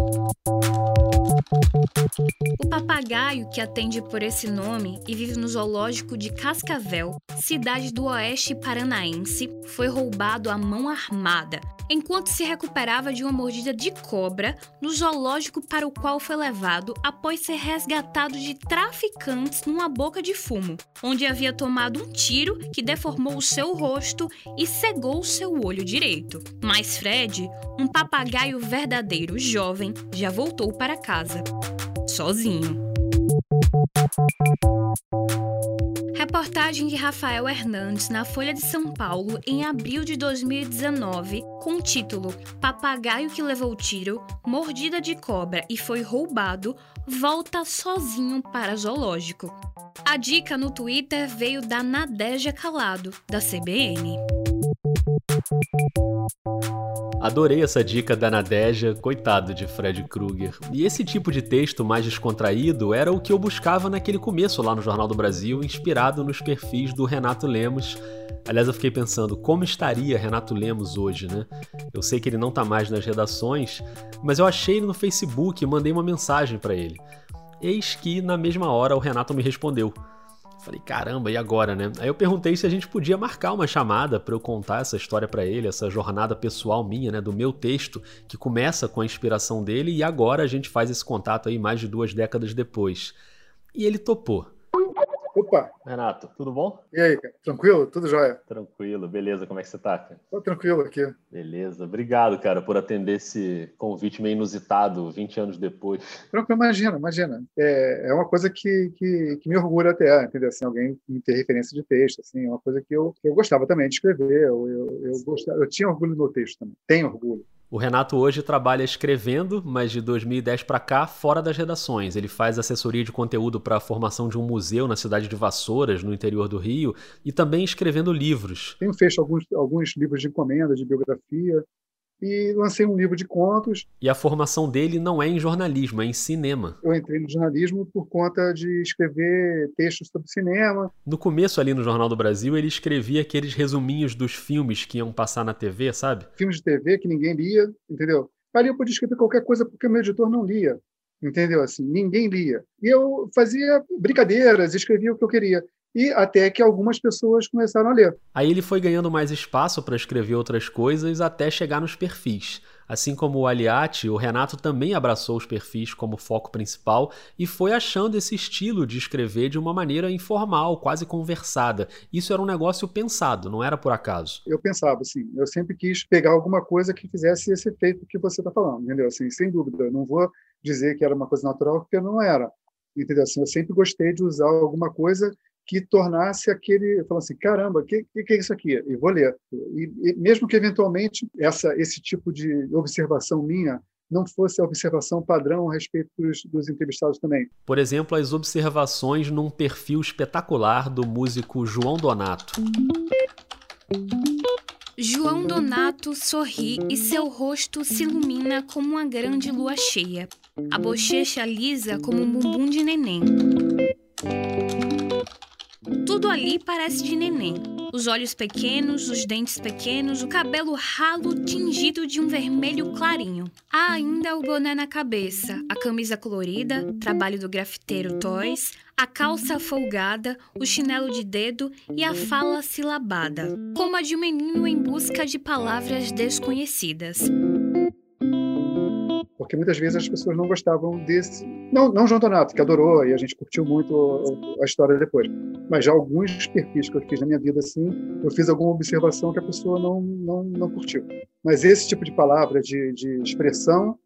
O papagaio que atende por esse nome e vive no zoológico de Cascavel, cidade do oeste paranaense, foi roubado à mão armada enquanto se recuperava de uma mordida de cobra no zoológico para o qual foi levado após ser resgatado de traficantes numa boca de fumo, onde havia tomado um tiro que deformou o seu rosto e cegou seu olho direito. Mas Fred, um papagaio verdadeiro jovem, já voltou para casa, sozinho. Reportagem de Rafael Hernandes na Folha de São Paulo em abril de 2019, com o título Papagaio que levou tiro, mordida de cobra e foi roubado, volta sozinho para zoológico. A dica no Twitter veio da Nadeja Calado, da CBN. Adorei essa dica da Nadeja, coitado de Fred Krueger. E esse tipo de texto mais descontraído era o que eu buscava naquele começo lá no Jornal do Brasil, inspirado nos perfis do Renato Lemos. Aliás, eu fiquei pensando como estaria Renato Lemos hoje, né? Eu sei que ele não tá mais nas redações, mas eu achei ele no Facebook e mandei uma mensagem para ele. Eis que na mesma hora o Renato me respondeu. Falei, caramba, e agora, né? Aí eu perguntei se a gente podia marcar uma chamada para eu contar essa história para ele, essa jornada pessoal minha, né, do meu texto, que começa com a inspiração dele e agora a gente faz esse contato aí mais de duas décadas depois. E ele topou. Opa! Renato, tudo bom? E aí, cara? Tranquilo? Tudo jóia? Tranquilo, beleza. Como é que você tá, cara? Tô tranquilo aqui. Beleza. Obrigado, cara, por atender esse convite meio inusitado 20 anos depois. Tranquilo, imagina, imagina. É, é uma coisa que, que, que me orgulha até, entendeu? Assim, alguém me ter referência de texto, assim, é uma coisa que eu, eu gostava também de escrever. Eu, eu, eu, gostava, eu tinha orgulho no meu texto também. Tenho orgulho. O Renato hoje trabalha escrevendo, mas de 2010 para cá, fora das redações. Ele faz assessoria de conteúdo para a formação de um museu na cidade de Vassouras, no interior do Rio, e também escrevendo livros. Tenho feito alguns, alguns livros de encomenda, de biografia, e lancei um livro de contos. E a formação dele não é em jornalismo, é em cinema. Eu entrei no jornalismo por conta de escrever textos sobre cinema. No começo ali no Jornal do Brasil, ele escrevia aqueles resuminhos dos filmes que iam passar na TV, sabe? Filmes de TV que ninguém lia, entendeu? Ali eu podia escrever qualquer coisa porque o meu editor não lia, entendeu? Assim, ninguém lia. E eu fazia brincadeiras, escrevia o que eu queria e até que algumas pessoas começaram a ler. Aí ele foi ganhando mais espaço para escrever outras coisas até chegar nos perfis. Assim como o Aliati, o Renato também abraçou os perfis como foco principal e foi achando esse estilo de escrever de uma maneira informal, quase conversada. Isso era um negócio pensado, não era por acaso. Eu pensava assim, eu sempre quis pegar alguma coisa que fizesse esse efeito que você está falando, entendeu? Assim, sem dúvida, eu não vou dizer que era uma coisa natural porque não era. Entendeu? Assim, eu sempre gostei de usar alguma coisa que tornasse aquele, falando assim, caramba, o que, que, é isso aqui? E vou ler. E, e, mesmo que eventualmente essa, esse tipo de observação minha não fosse a observação padrão a respeito dos, dos entrevistados também. Por exemplo, as observações num perfil espetacular do músico João Donato. João Donato sorri e seu rosto se ilumina como uma grande lua cheia. A bochecha lisa como um bumbum de neném. Tudo ali parece de neném. Os olhos pequenos, os dentes pequenos, o cabelo ralo tingido de um vermelho clarinho. Há ainda o boné na cabeça, a camisa colorida, trabalho do grafiteiro Toys, a calça folgada, o chinelo de dedo e a fala silabada, como a de um menino em busca de palavras desconhecidas porque muitas vezes as pessoas não gostavam desse. Não, não João Donato, que adorou e a gente curtiu muito a história depois, mas já alguns perfis que eu fiz na minha vida assim, eu fiz alguma observação que a pessoa não, não, não curtiu. Mas esse tipo de palavra, de, de expressão,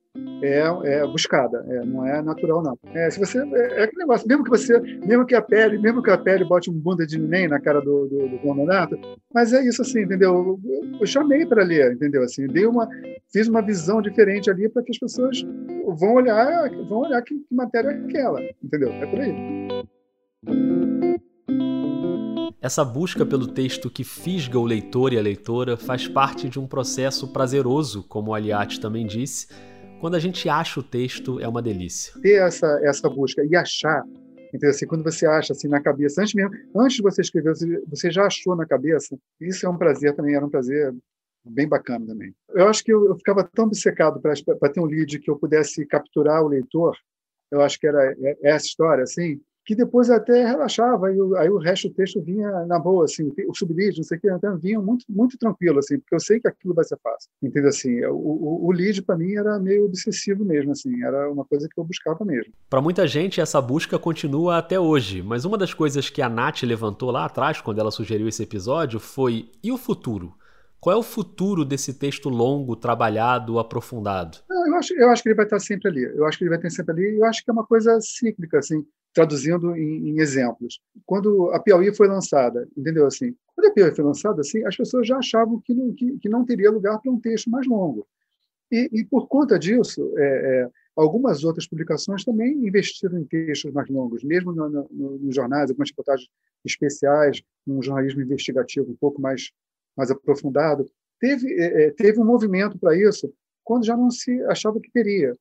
é, é buscada, é, não é natural não. É, se você é, é aquele negócio, mesmo que você, mesmo que a pele, mesmo que a pele bote um bunda de neném na cara do, do, do Donato, mas é isso assim, entendeu? Eu, eu chamei para ler, entendeu? Assim, dei uma, fiz uma visão diferente ali para que as pessoas vão olhar, vão olhar que, que matéria é aquela, entendeu? É por aí. Essa busca pelo texto que fisga o leitor e a leitora faz parte de um processo prazeroso, como o Aliati também disse. Quando a gente acha o texto, é uma delícia. Ter essa, essa busca e achar, então, assim, quando você acha assim na cabeça, antes mesmo, antes de você escrever, você já achou na cabeça, isso é um prazer também, era um prazer bem bacana também. Eu acho que eu, eu ficava tão obcecado para ter um lead que eu pudesse capturar o leitor, eu acho que era é, essa história, assim, que depois até relaxava, aí, aí o resto do texto vinha na boa, assim, o sublead, não sei o que, então vinha muito, muito tranquilo, assim, porque eu sei que aquilo vai ser fácil, entendeu? Assim, o, o, o lead para mim era meio obsessivo mesmo, assim, era uma coisa que eu buscava mesmo. Para muita gente essa busca continua até hoje, mas uma das coisas que a Nath levantou lá atrás, quando ela sugeriu esse episódio, foi e o futuro? Qual é o futuro desse texto longo, trabalhado, aprofundado? Eu acho, eu acho que ele vai estar sempre ali. Eu acho que ele vai estar sempre ali. Eu acho que é uma coisa cíclica, assim traduzindo em, em, exemplos. Quando a Piauí foi lançada, entendeu assim? Quando a Piauí foi lançada, assim, as pessoas já achavam que não, que, que não teria lugar para um texto mais longo. E, e por conta disso, é, é, algumas outras publicações também investiram em textos mais longos, mesmo no, no, nos jornais, algumas reportagens especiais, um jornalismo investigativo um pouco mais, mais aprofundado. Teve, é, é teve um movimento para isso quando já não se achava que teria.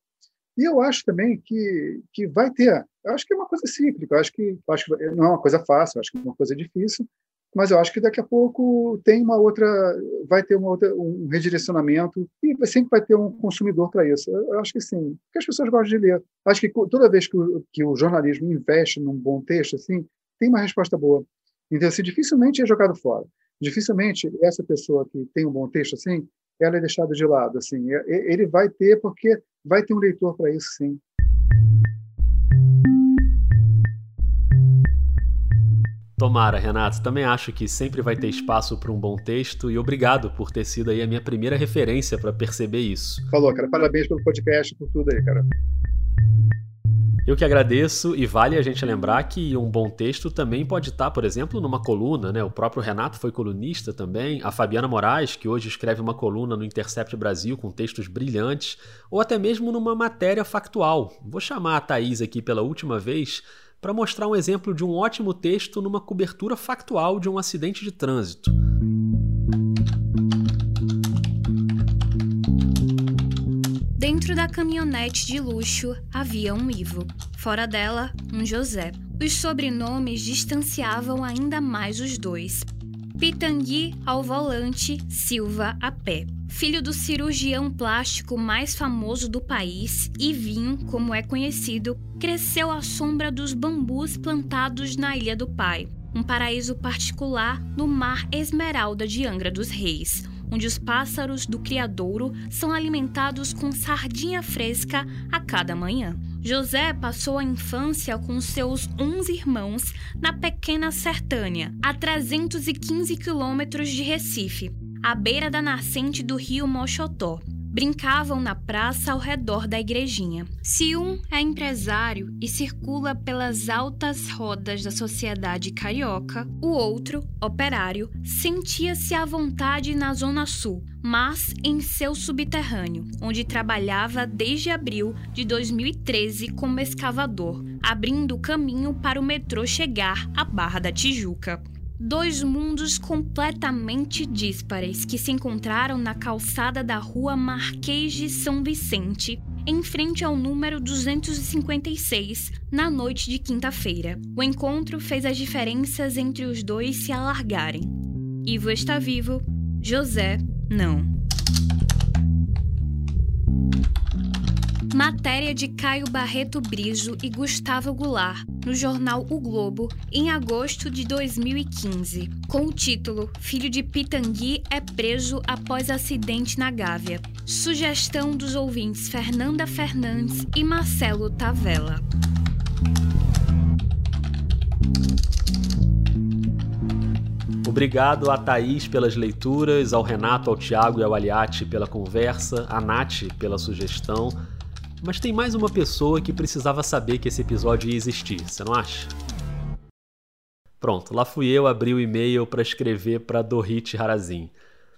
E eu acho também que, que vai ter. Eu acho que é uma coisa cíclica, eu acho que, eu acho que não é uma coisa fácil, eu acho que é uma coisa difícil, mas eu acho que daqui a pouco tem uma outra, vai ter uma outra, um redirecionamento e sempre vai ter um consumidor para isso. Eu acho que sim, porque as pessoas gostam de ler. Acho que toda vez que o, que o jornalismo investe num bom texto, assim, tem uma resposta boa. Então, assim, dificilmente é jogado fora. Dificilmente essa pessoa que tem um bom texto, assim, ela é deixada de lado. Assim, ele vai ter porque vai ter um leitor para isso, sim. Tomara, Renato. Também acho que sempre vai ter espaço para um bom texto e obrigado por ter sido aí a minha primeira referência para perceber isso. Falou, cara. Parabéns pelo podcast, por tudo aí, cara. Eu que agradeço e vale a gente lembrar que um bom texto também pode estar, por exemplo, numa coluna, né? O próprio Renato foi colunista também, a Fabiana Moraes, que hoje escreve uma coluna no Intercept Brasil com textos brilhantes, ou até mesmo numa matéria factual. Vou chamar a Thaís aqui pela última vez para mostrar um exemplo de um ótimo texto numa cobertura factual de um acidente de trânsito. Dentro da caminhonete de luxo havia um Ivo. Fora dela, um José. Os sobrenomes distanciavam ainda mais os dois. Pitangui ao volante, Silva a pé. Filho do cirurgião plástico mais famoso do país, Ivinho, como é conhecido, cresceu à sombra dos bambus plantados na Ilha do Pai, um paraíso particular no Mar Esmeralda de Angra dos Reis, onde os pássaros do criadouro são alimentados com sardinha fresca a cada manhã. José passou a infância com seus 11 irmãos na pequena Sertânia, a 315 quilômetros de Recife, à beira da nascente do rio Mochotó brincavam na praça ao redor da igrejinha. Se um é empresário e circula pelas altas rodas da sociedade carioca, o outro, operário, sentia-se à vontade na Zona Sul, mas em seu subterrâneo, onde trabalhava desde abril de 2013 como escavador, abrindo caminho para o metrô chegar à Barra da Tijuca. Dois mundos completamente díspares que se encontraram na calçada da rua Marquês de São Vicente, em frente ao número 256, na noite de quinta-feira. O encontro fez as diferenças entre os dois se alargarem. Ivo está vivo, José não. Matéria de Caio Barreto Brizo e Gustavo Goulart, no jornal O Globo, em agosto de 2015, com o título Filho de Pitangui é preso após acidente na Gávea. Sugestão dos ouvintes Fernanda Fernandes e Marcelo Tavella. Obrigado a Thaís pelas leituras, ao Renato, ao Tiago e ao Aliati pela conversa, a Nath pela sugestão. Mas tem mais uma pessoa que precisava saber que esse episódio ia existir, você não acha? Pronto, lá fui eu abrir o e-mail para escrever para Dorit Harazin.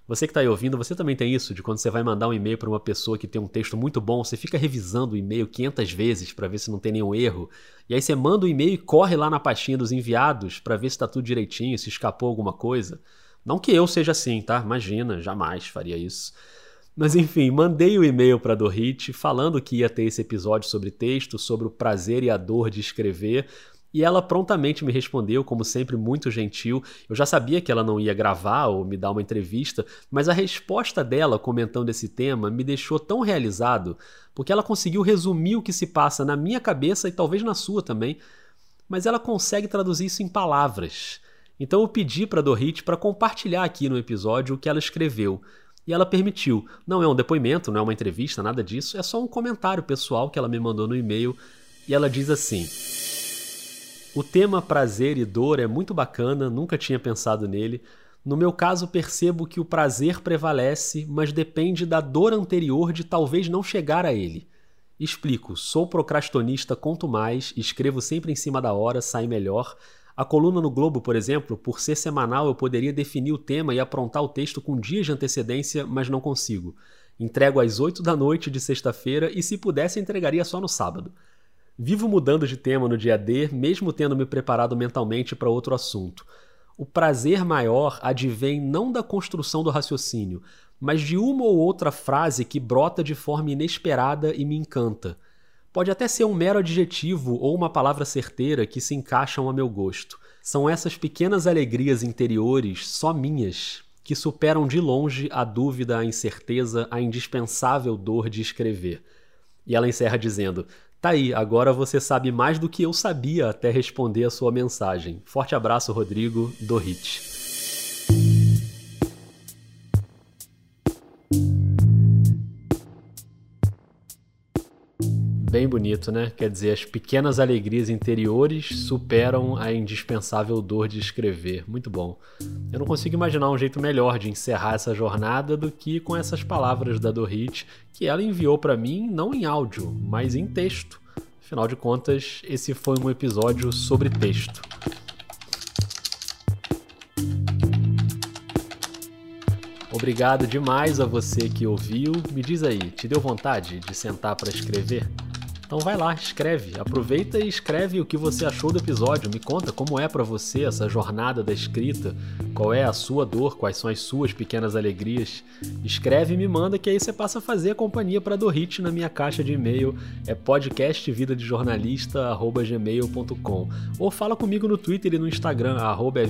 Você que está aí ouvindo, você também tem isso, de quando você vai mandar um e-mail para uma pessoa que tem um texto muito bom, você fica revisando o e-mail 500 vezes para ver se não tem nenhum erro, E aí você manda o e-mail e corre lá na pastinha dos enviados para ver se está tudo direitinho, se escapou alguma coisa. Não que eu seja assim, tá? Imagina, jamais faria isso. Mas enfim, mandei o um e-mail para Dorit falando que ia ter esse episódio sobre texto, sobre o prazer e a dor de escrever, e ela prontamente me respondeu, como sempre, muito gentil. Eu já sabia que ela não ia gravar ou me dar uma entrevista, mas a resposta dela comentando esse tema me deixou tão realizado, porque ela conseguiu resumir o que se passa na minha cabeça e talvez na sua também, mas ela consegue traduzir isso em palavras. Então eu pedi para Dorit para compartilhar aqui no episódio o que ela escreveu. E ela permitiu. Não é um depoimento, não é uma entrevista, nada disso, é só um comentário pessoal que ela me mandou no e-mail. E ela diz assim: O tema prazer e dor é muito bacana, nunca tinha pensado nele. No meu caso, percebo que o prazer prevalece, mas depende da dor anterior de talvez não chegar a ele. Explico: sou procrastinista, conto mais, escrevo sempre em cima da hora, sai melhor. A coluna no Globo, por exemplo, por ser semanal, eu poderia definir o tema e aprontar o texto com dias de antecedência, mas não consigo. Entrego às 8 da noite de sexta-feira e, se pudesse, entregaria só no sábado. Vivo mudando de tema no dia D, mesmo tendo me preparado mentalmente para outro assunto. O prazer maior advém não da construção do raciocínio, mas de uma ou outra frase que brota de forma inesperada e me encanta. Pode até ser um mero adjetivo ou uma palavra certeira que se encaixam a meu gosto. São essas pequenas alegrias interiores, só minhas, que superam de longe a dúvida, a incerteza, a indispensável dor de escrever. E ela encerra dizendo: Tá aí, agora você sabe mais do que eu sabia até responder a sua mensagem. Forte abraço, Rodrigo, do Hit. Bem bonito, né? Quer dizer, as pequenas alegrias interiores superam a indispensável dor de escrever. Muito bom. Eu não consigo imaginar um jeito melhor de encerrar essa jornada do que com essas palavras da Dorit, que ela enviou para mim não em áudio, mas em texto. Afinal de contas, esse foi um episódio sobre texto. Obrigado demais a você que ouviu. Me diz aí, te deu vontade de sentar para escrever? Então vai lá, escreve, aproveita e escreve o que você achou do episódio. Me conta como é para você essa jornada da escrita, qual é a sua dor, quais são as suas pequenas alegrias. Escreve e me manda que aí você passa a fazer a companhia para Dorit na minha caixa de e-mail, é podcastvidadejornalista@gmail.com. Ou fala comigo no Twitter e no Instagram arroba é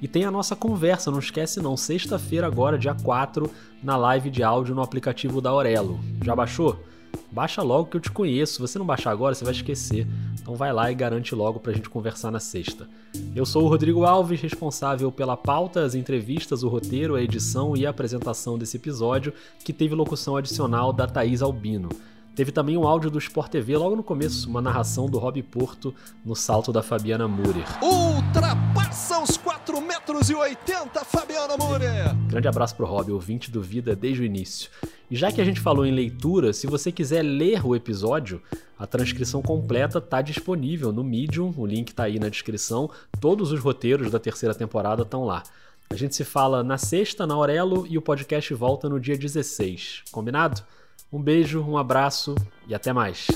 e tem a nossa conversa, não esquece não, sexta-feira agora, dia 4, na live de áudio no aplicativo da Aurelo. Já baixou? Baixa logo que eu te conheço. Se você não baixar agora, você vai esquecer. Então vai lá e garante logo pra gente conversar na sexta. Eu sou o Rodrigo Alves, responsável pela pauta, as entrevistas, o roteiro, a edição e a apresentação desse episódio, que teve locução adicional da Thaís Albino. Teve também um áudio do Sport TV logo no começo, uma narração do Rob Porto no salto da Fabiana Murer. Ultrapassa os 4 metros e 80, Fabiana Murer! Grande abraço pro Rob, ouvinte do Vida desde o início. E já que a gente falou em leitura, se você quiser ler o episódio, a transcrição completa está disponível no Medium, o link está aí na descrição. Todos os roteiros da terceira temporada estão lá. A gente se fala na sexta, na Aurelo, e o podcast volta no dia 16. Combinado? Um beijo, um abraço e até mais.